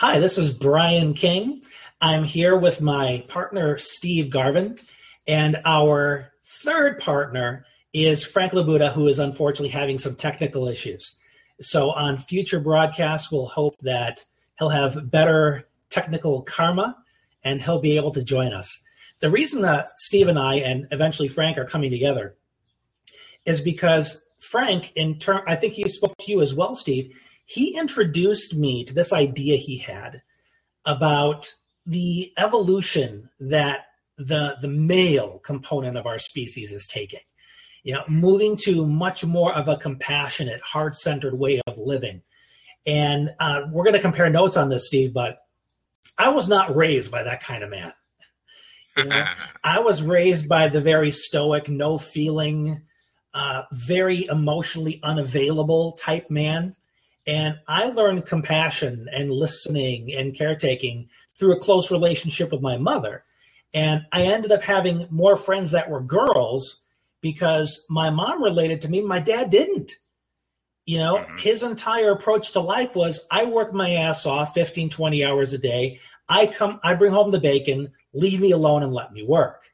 Hi, this is Brian King. I'm here with my partner, Steve Garvin, and our third partner is Frank Labuda, who is unfortunately having some technical issues. So, on future broadcasts, we'll hope that he'll have better technical karma and he'll be able to join us. The reason that Steve and I, and eventually Frank, are coming together is because Frank, in turn, I think he spoke to you as well, Steve. He introduced me to this idea he had about the evolution that the the male component of our species is taking. You know, moving to much more of a compassionate, heart centered way of living. And uh, we're going to compare notes on this, Steve. But I was not raised by that kind of man. You know, I was raised by the very stoic, no feeling, uh, very emotionally unavailable type man. And I learned compassion and listening and caretaking through a close relationship with my mother. And I ended up having more friends that were girls because my mom related to me, my dad didn't. You know, mm-hmm. his entire approach to life was I work my ass off 15, 20 hours a day. I come, I bring home the bacon, leave me alone and let me work.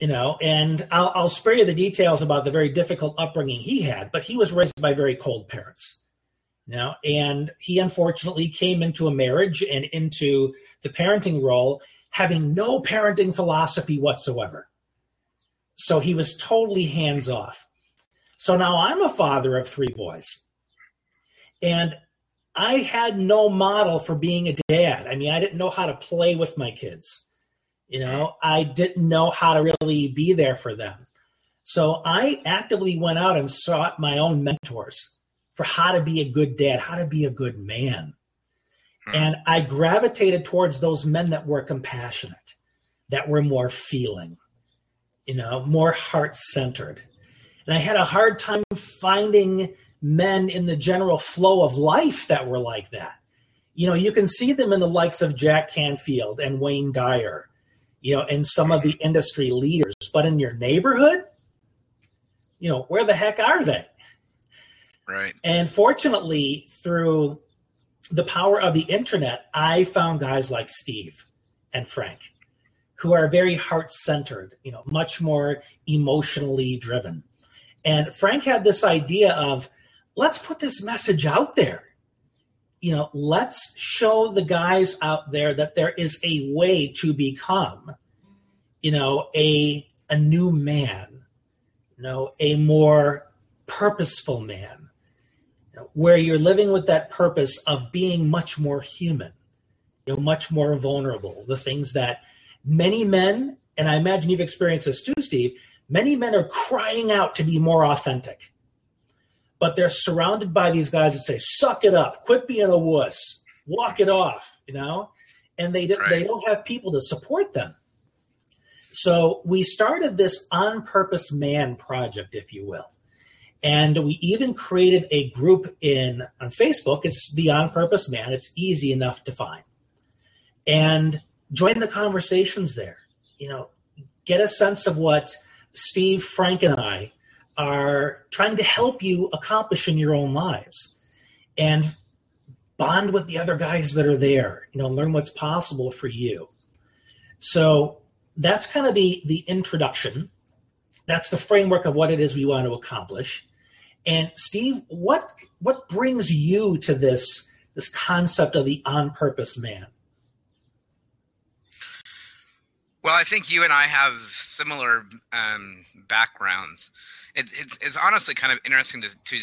You know, and I'll, I'll spare you the details about the very difficult upbringing he had, but he was raised by very cold parents. You know, and he unfortunately came into a marriage and into the parenting role having no parenting philosophy whatsoever. So he was totally hands off. So now I'm a father of three boys. And I had no model for being a dad. I mean, I didn't know how to play with my kids. You know, I didn't know how to really be there for them. So I actively went out and sought my own mentors for how to be a good dad, how to be a good man. Hmm. And I gravitated towards those men that were compassionate, that were more feeling, you know, more heart centered. And I had a hard time finding men in the general flow of life that were like that. You know, you can see them in the likes of Jack Canfield and Wayne Dyer, you know, and some of the industry leaders. But in your neighborhood, you know, where the heck are they? Right. And fortunately, through the power of the internet, I found guys like Steve and Frank who are very heart centered, you know, much more emotionally driven. And Frank had this idea of let's put this message out there. You know, let's show the guys out there that there is a way to become, you know, a a new man, you know, a more purposeful man, you know, where you're living with that purpose of being much more human, you know, much more vulnerable. The things that many men, and I imagine you've experienced this too, Steve, many men are crying out to be more authentic but they're surrounded by these guys that say, "Suck it up, quit being a wuss, walk it off," you know, and they right. they don't have people to support them. So we started this on purpose man project, if you will. And we even created a group in on Facebook. It's the on purpose man. It's easy enough to find. And join the conversations there. You know, get a sense of what Steve, Frank, and I are trying to help you accomplish in your own lives. And bond with the other guys that are there you know learn what's possible for you. So that's kind of the the introduction. That's the framework of what it is we want to accomplish. And steve what what brings you to this this concept of the on purpose man? Well i think you and i have similar um, backgrounds it, it's it's honestly kind of interesting to to.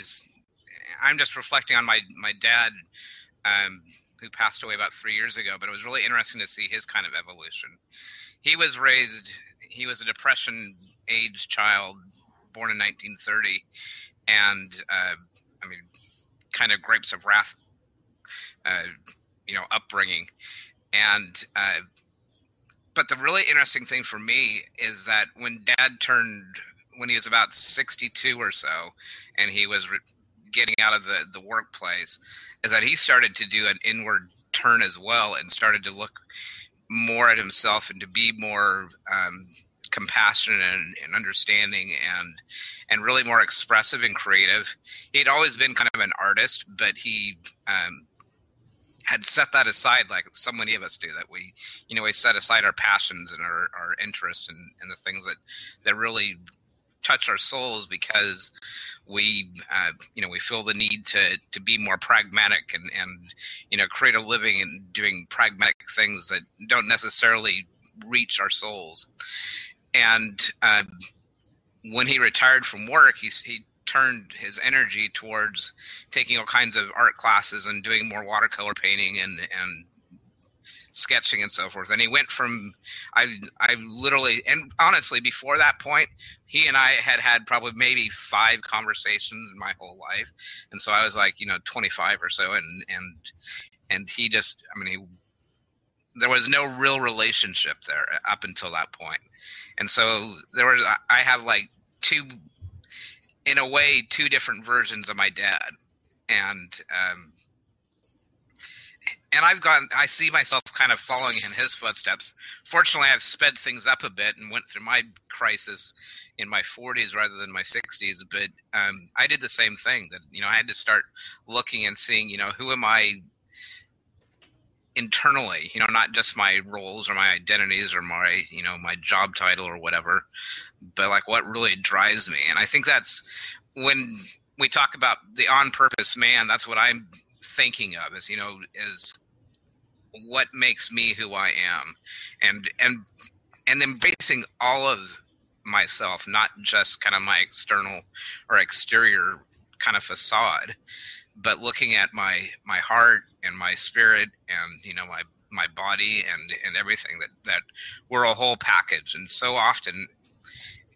I'm just reflecting on my my dad, um, who passed away about three years ago. But it was really interesting to see his kind of evolution. He was raised. He was a depression age child, born in 1930, and uh, I mean, kind of grapes of wrath, uh, you know, upbringing, and. Uh, but the really interesting thing for me is that when dad turned when he was about 62 or so, and he was re- getting out of the, the workplace, is that he started to do an inward turn as well and started to look more at himself and to be more um, compassionate and, and, understanding and and really more expressive and creative. He'd always been kind of an artist, but he um, had set that aside like so many of us do that we you know we set aside our passions and our, our interests and, and the things that that really touch our souls because we uh, you know we feel the need to to be more pragmatic and and you know create a living and doing pragmatic things that don't necessarily reach our souls. And uh, when he retired from work he he turned his energy towards taking all kinds of art classes and doing more watercolor painting and and sketching and so forth. And he went from I I literally and honestly before that point, he and I had had probably maybe five conversations in my whole life, and so I was like you know 25 or so, and and and he just I mean he there was no real relationship there up until that point, and so there was I have like two in a way two different versions of my dad. And um, and I've gone. I see myself kind of following in his footsteps. Fortunately, I've sped things up a bit and went through my crisis in my 40s rather than my 60s. But um, I did the same thing. That you know, I had to start looking and seeing. You know, who am I internally? You know, not just my roles or my identities or my you know my job title or whatever, but like what really drives me. And I think that's when we talk about the on purpose man. That's what I'm thinking of is you know is what makes me who I am, and and and embracing all of myself, not just kind of my external or exterior kind of facade, but looking at my my heart and my spirit and you know my my body and and everything that that we're a whole package. And so often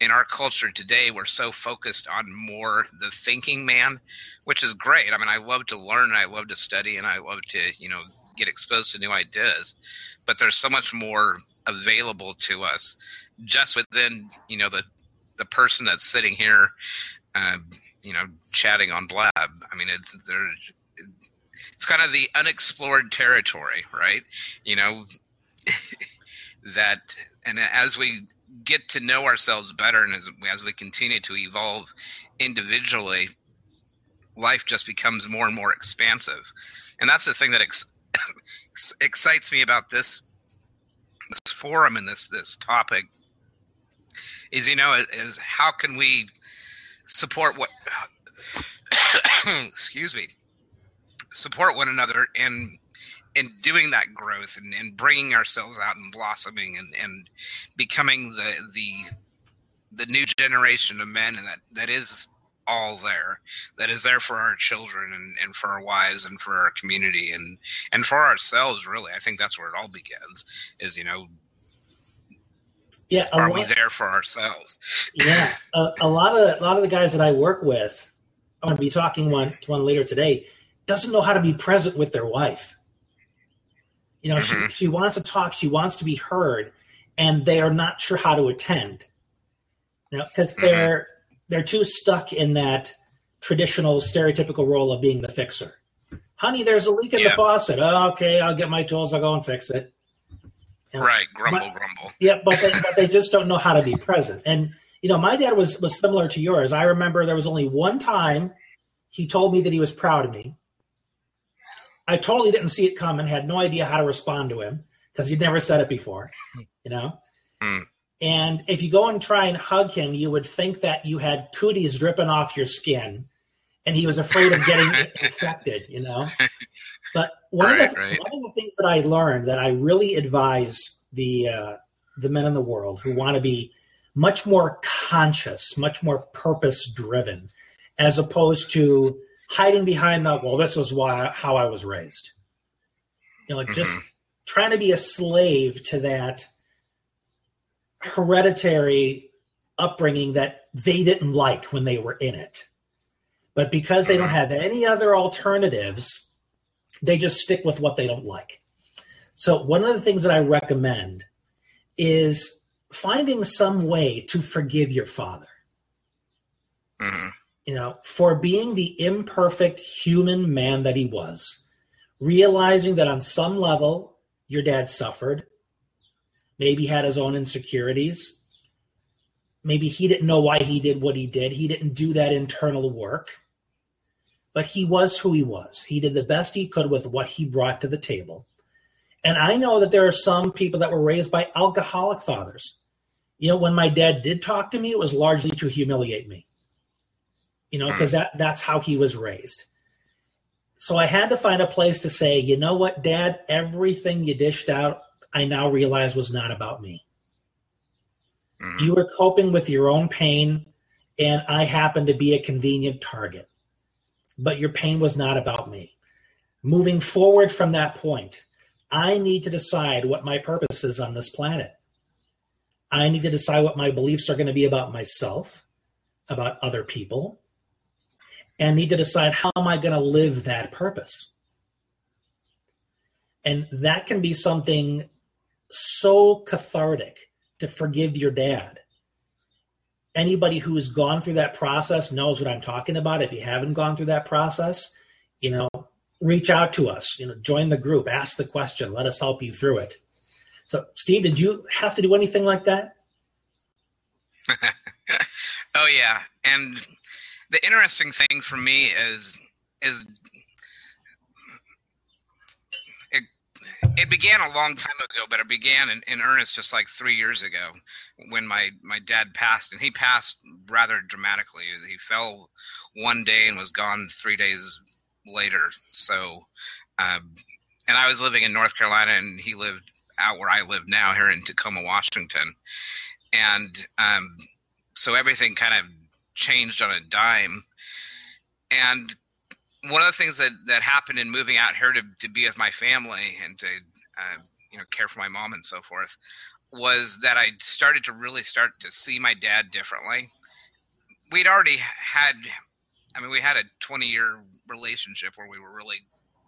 in our culture today we're so focused on more the thinking man which is great. I mean i love to learn i love to study and i love to you know get exposed to new ideas but there's so much more available to us just within you know the the person that's sitting here uh, you know chatting on blab. I mean it's there it's kind of the unexplored territory right? You know that and as we get to know ourselves better and as, as we continue to evolve individually life just becomes more and more expansive. And that's the thing that ex- excites me about this this forum and this this topic is you know is how can we support what excuse me support one another in in doing that growth and, and bringing ourselves out and blossoming and, and becoming the the the new generation of men and that that is all there that is there for our children and, and for our wives and for our community and and for ourselves really i think that's where it all begins is you know yeah are lot, we there for ourselves yeah a, a, lot of a lot of the guys that i work with i'm going to be talking one to one later today doesn't know how to be present with their wife you know mm-hmm. she, she wants to talk she wants to be heard and they are not sure how to attend you know because mm-hmm. They're too stuck in that traditional stereotypical role of being the fixer. Honey, there's a leak in yeah. the faucet. Oh, okay, I'll get my tools. I'll go and fix it. Know, right, grumble, grumble. Yeah, but they, but they just don't know how to be present. And you know, my dad was was similar to yours. I remember there was only one time he told me that he was proud of me. I totally didn't see it coming. Had no idea how to respond to him because he'd never said it before. You know. Mm. And if you go and try and hug him, you would think that you had cooties dripping off your skin and he was afraid of getting infected, you know? But one, right, of the, right. one of the things that I learned that I really advise the, uh, the men in the world who want to be much more conscious, much more purpose driven, as opposed to hiding behind the, well, this was why, how I was raised. You know, mm-hmm. just trying to be a slave to that hereditary upbringing that they didn't like when they were in it. But because they don't have any other alternatives, they just stick with what they don't like. So, one of the things that I recommend is finding some way to forgive your father. Mm-hmm. You know, for being the imperfect human man that he was, realizing that on some level your dad suffered, maybe had his own insecurities. Maybe he didn't know why he did what he did. He didn't do that internal work. but he was who he was. He did the best he could with what he brought to the table. And I know that there are some people that were raised by alcoholic fathers. You know, when my dad did talk to me, it was largely to humiliate me. You know, because hmm. that that's how he was raised. So I had to find a place to say, you know what, Dad, everything you dished out, I now realize was not about me. Mm-hmm. You were coping with your own pain, and I happened to be a convenient target. But your pain was not about me. Moving forward from that point, I need to decide what my purpose is on this planet. I need to decide what my beliefs are going to be about myself, about other people, and need to decide how am I going to live that purpose. And that can be something so cathartic to forgive your dad. Anybody who has gone through that process knows what I'm talking about. If you haven't gone through that process, you know, reach out to us, you know, join the group, ask the question, let us help you through it. So, Steve, did you have to do anything like that? oh yeah, and the interesting thing for me is is it, it began a long time ago, but it began in, in earnest just like three years ago when my, my dad passed, and he passed rather dramatically. He fell one day and was gone three days later. So, um, and I was living in North Carolina, and he lived out where I live now, here in Tacoma, Washington, and um, so everything kind of changed on a dime. And one of the things that that happened in moving out here to to be with my family and to uh, you know care for my mom and so forth was that I started to really start to see my dad differently. We'd already had I mean, we had a 20 year relationship where we were really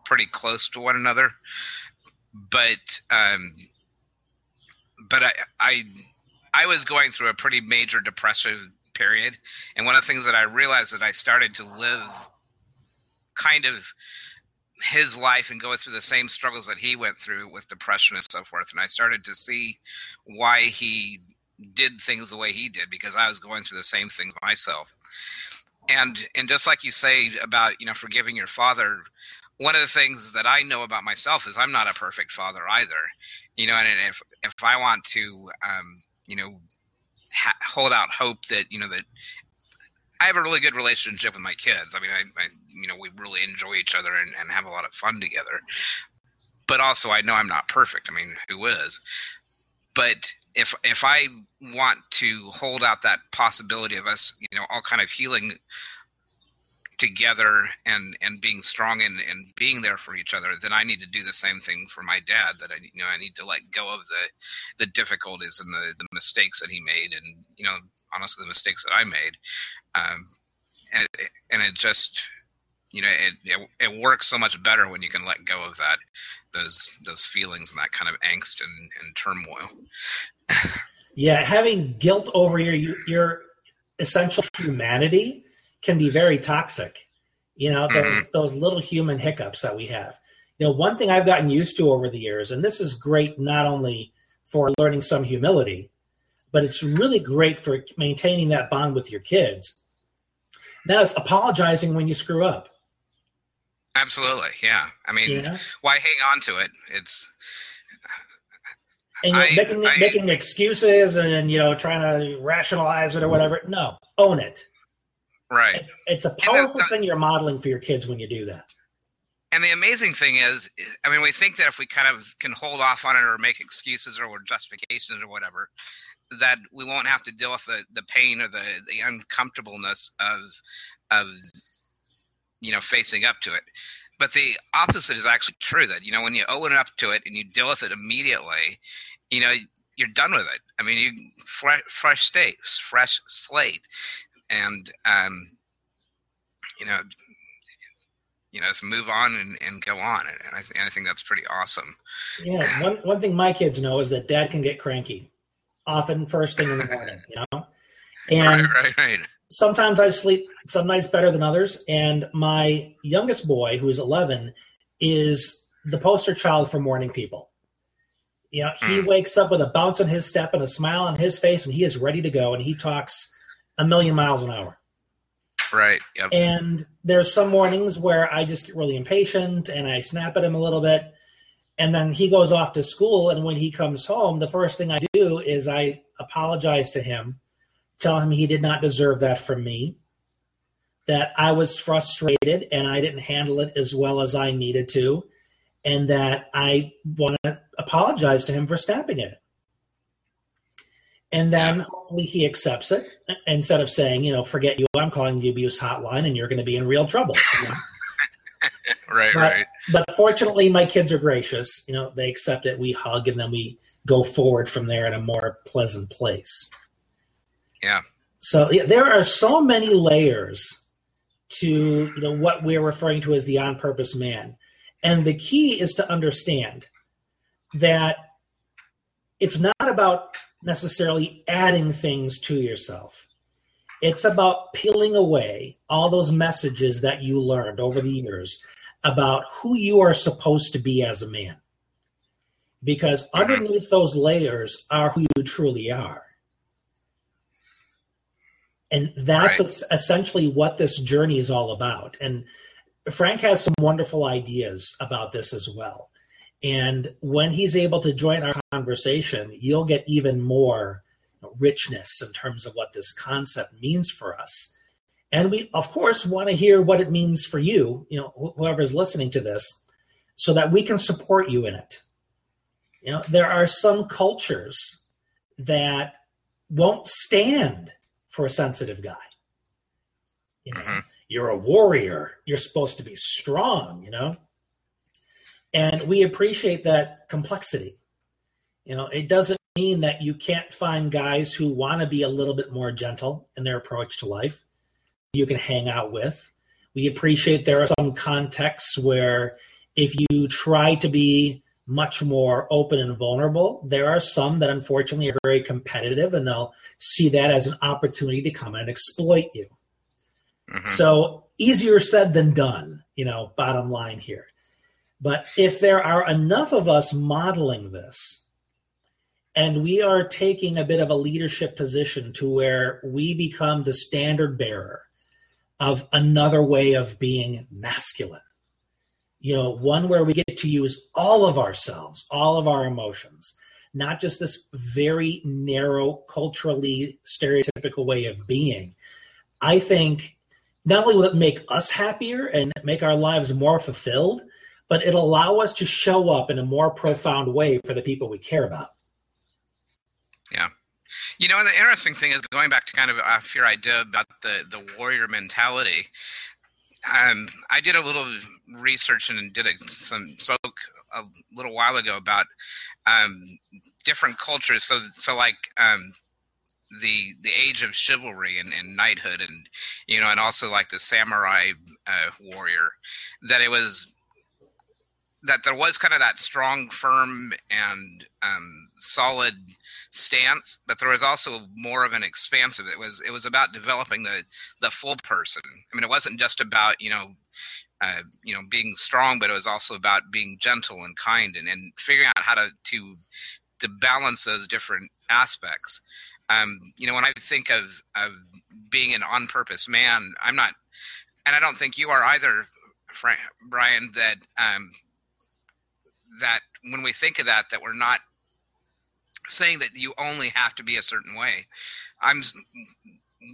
pretty close to one another, but um, but I I I was going through a pretty major depressive period, and one of the things that I realized that I started to live kind of his life and go through the same struggles that he went through with depression and so forth, and I started to see why he did things the way he did because I was going through the same things myself. And and just like you say about you know forgiving your father one of the things that i know about myself is i'm not a perfect father either. You know and if if i want to um you know ha- hold out hope that you know that I have a really good relationship with my kids. I mean, I, I you know, we really enjoy each other and, and have a lot of fun together. But also, I know I'm not perfect. I mean, who is? but if if I want to hold out that possibility of us, you know, all kind of healing together and and being strong and, and being there for each other, then I need to do the same thing for my dad. That I you know I need to let go of the the difficulties and the the mistakes that he made, and you know honestly the mistakes that I made, um, and it, and it just you know it, it, it works so much better when you can let go of that those those feelings and that kind of angst and, and turmoil yeah having guilt over your your essential humanity can be very toxic you know those, mm-hmm. those little human hiccups that we have you know one thing i've gotten used to over the years and this is great not only for learning some humility but it's really great for maintaining that bond with your kids that is apologizing when you screw up Absolutely, yeah. I mean, yeah. why hang on to it? It's and you're I, making I, making excuses and you know trying to rationalize it or whatever. No, own it. Right. it's a powerful thing you're modeling for your kids when you do that. And the amazing thing is, I mean, we think that if we kind of can hold off on it or make excuses or justifications or whatever, that we won't have to deal with the, the pain or the, the uncomfortableness of of you know facing up to it but the opposite is actually true that you know when you own up to it and you deal with it immediately you know you're done with it i mean you fresh, fresh state fresh slate and um you know you know, move on and, and go on. And I, th- and I think that's pretty awesome. Yeah. One, one thing my kids know is that dad can get cranky often first thing in the morning, you know? And right, right, right sometimes I sleep some nights better than others. And my youngest boy, who is 11, is the poster child for morning people. You know, he hmm. wakes up with a bounce in his step and a smile on his face, and he is ready to go. And he talks a million miles an hour. Right. Yep. And there's some mornings where I just get really impatient and I snap at him a little bit. And then he goes off to school. And when he comes home, the first thing I do is I apologize to him, tell him he did not deserve that from me, that I was frustrated and I didn't handle it as well as I needed to, and that I want to apologize to him for snapping at it and then hopefully he accepts it instead of saying, you know, forget you, I'm calling the abuse hotline, and you're going to be in real trouble. You know? Right, but, right. But fortunately, my kids are gracious. You know, they accept it. We hug, and then we go forward from there in a more pleasant place. Yeah. So yeah, there are so many layers to you know what we're referring to as the on purpose man, and the key is to understand that it's not about necessarily adding things to yourself. It's about peeling away all those messages that you learned over the years about who you are supposed to be as a man. Because underneath those layers are who you truly are. And that's right. essentially what this journey is all about. And Frank has some wonderful ideas about this as well. And when he's able to join our conversation, you'll get even more richness in terms of what this concept means for us. And we, of course, want to hear what it means for you, you know, whoever is listening to this, so that we can support you in it. You know, there are some cultures that won't stand for a sensitive guy. You know, mm-hmm. you're a warrior. You're supposed to be strong, you know? And we appreciate that complexity. You know, it doesn't mean that you can't find guys who want to be a little bit more gentle in their approach to life you can hang out with. We appreciate there are some contexts where if you try to be much more open and vulnerable, there are some that unfortunately are very competitive and they'll see that as an opportunity to come and exploit you. Mm-hmm. So easier said than done, you know, bottom line here. But if there are enough of us modeling this, and we are taking a bit of a leadership position to where we become the standard bearer of another way of being masculine. You know, one where we get to use all of ourselves, all of our emotions, not just this very narrow, culturally stereotypical way of being. I think not only will it make us happier and make our lives more fulfilled, but it'll allow us to show up in a more profound way for the people we care about. You know, and the interesting thing is going back to kind of a fear idea about the, the warrior mentality. Um, I did a little research and did a, some spoke a little while ago about um, different cultures. So, so like um, the the age of chivalry and, and, knighthood, and you know, and also like the samurai uh, warrior. That it was that there was kind of that strong, firm, and um, solid stance, but there was also more of an expansive. It was it was about developing the the full person. I mean, it wasn't just about you know. Uh, you know, being strong, but it was also about being gentle and kind, and, and figuring out how to to to balance those different aspects. Um, you know, when I think of of being an on purpose man, I'm not, and I don't think you are either, Frank, Brian. That um, that when we think of that, that we're not saying that you only have to be a certain way. I'm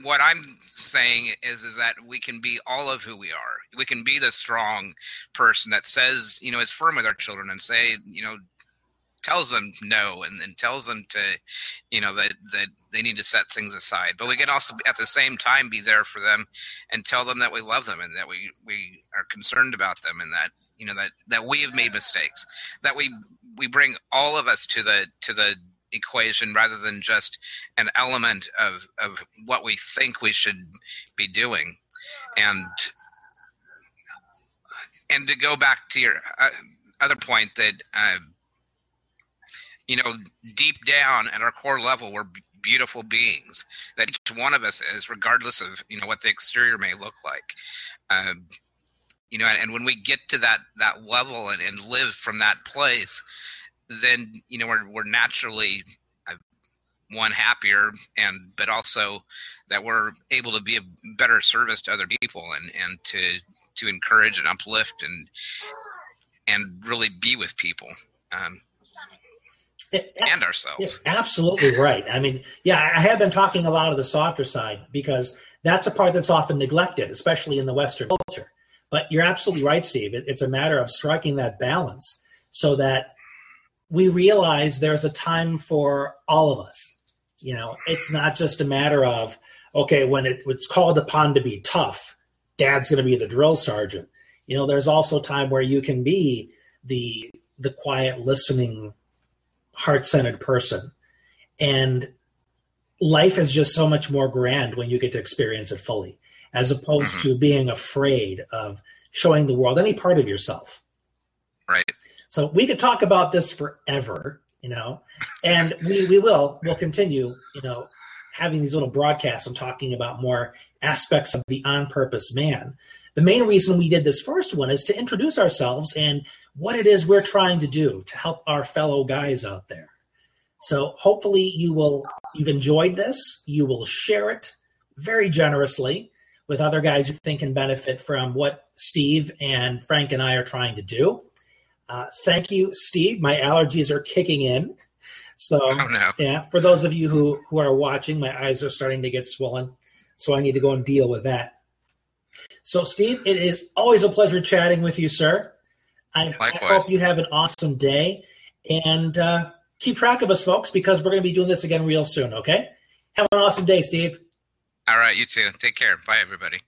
what I'm saying is is that we can be all of who we are. We can be the strong person that says, you know, is firm with our children and say, you know, tells them no and, tells them to, you know, that that they need to set things aside. But we can also at the same time be there for them and tell them that we love them and that we we are concerned about them and that you know that that we have made mistakes that we we bring all of us to the to the equation rather than just an element of of what we think we should be doing. And and to go back to your uh, other point that uh, you know deep down at our core level we're beautiful beings that each one of us is regardless of you know what the exterior may look like. Uh, you know and when we get to that that level and, and live from that place then you know we're, we're naturally uh, one happier and but also that we're able to be a better service to other people and and to to encourage and uplift and and really be with people um, and ourselves. absolutely right. I mean, yeah, I have been talking a lot of the softer side because that's a part that's often neglected, especially in the Western culture. But you're absolutely right, Steve. It, it's a matter of striking that balance so that we realize there's a time for all of us. You know, it's not just a matter of, okay, when it, it's called upon to be tough, dad's going to be the drill sergeant. You know, there's also a time where you can be the the quiet, listening, heart centered person, and life is just so much more grand when you get to experience it fully, as opposed mm-hmm. to being afraid of showing the world any part of yourself. So we could talk about this forever, you know, and we we will we'll continue, you know, having these little broadcasts and talking about more aspects of the on purpose man. The main reason we did this first one is to introduce ourselves and what it is we're trying to do to help our fellow guys out there. So hopefully you will you've enjoyed this. You will share it very generously with other guys who think can benefit from what Steve and Frank and I are trying to do. Uh, thank you, Steve. My allergies are kicking in. So oh, no. yeah, for those of you who who are watching, my eyes are starting to get swollen, so I need to go and deal with that. So, Steve, it is always a pleasure chatting with you, sir. I, I hope you have an awesome day, and uh, keep track of us, folks, because we're going to be doing this again real soon. Okay? Have an awesome day, Steve. All right, you too. Take care. Bye, everybody.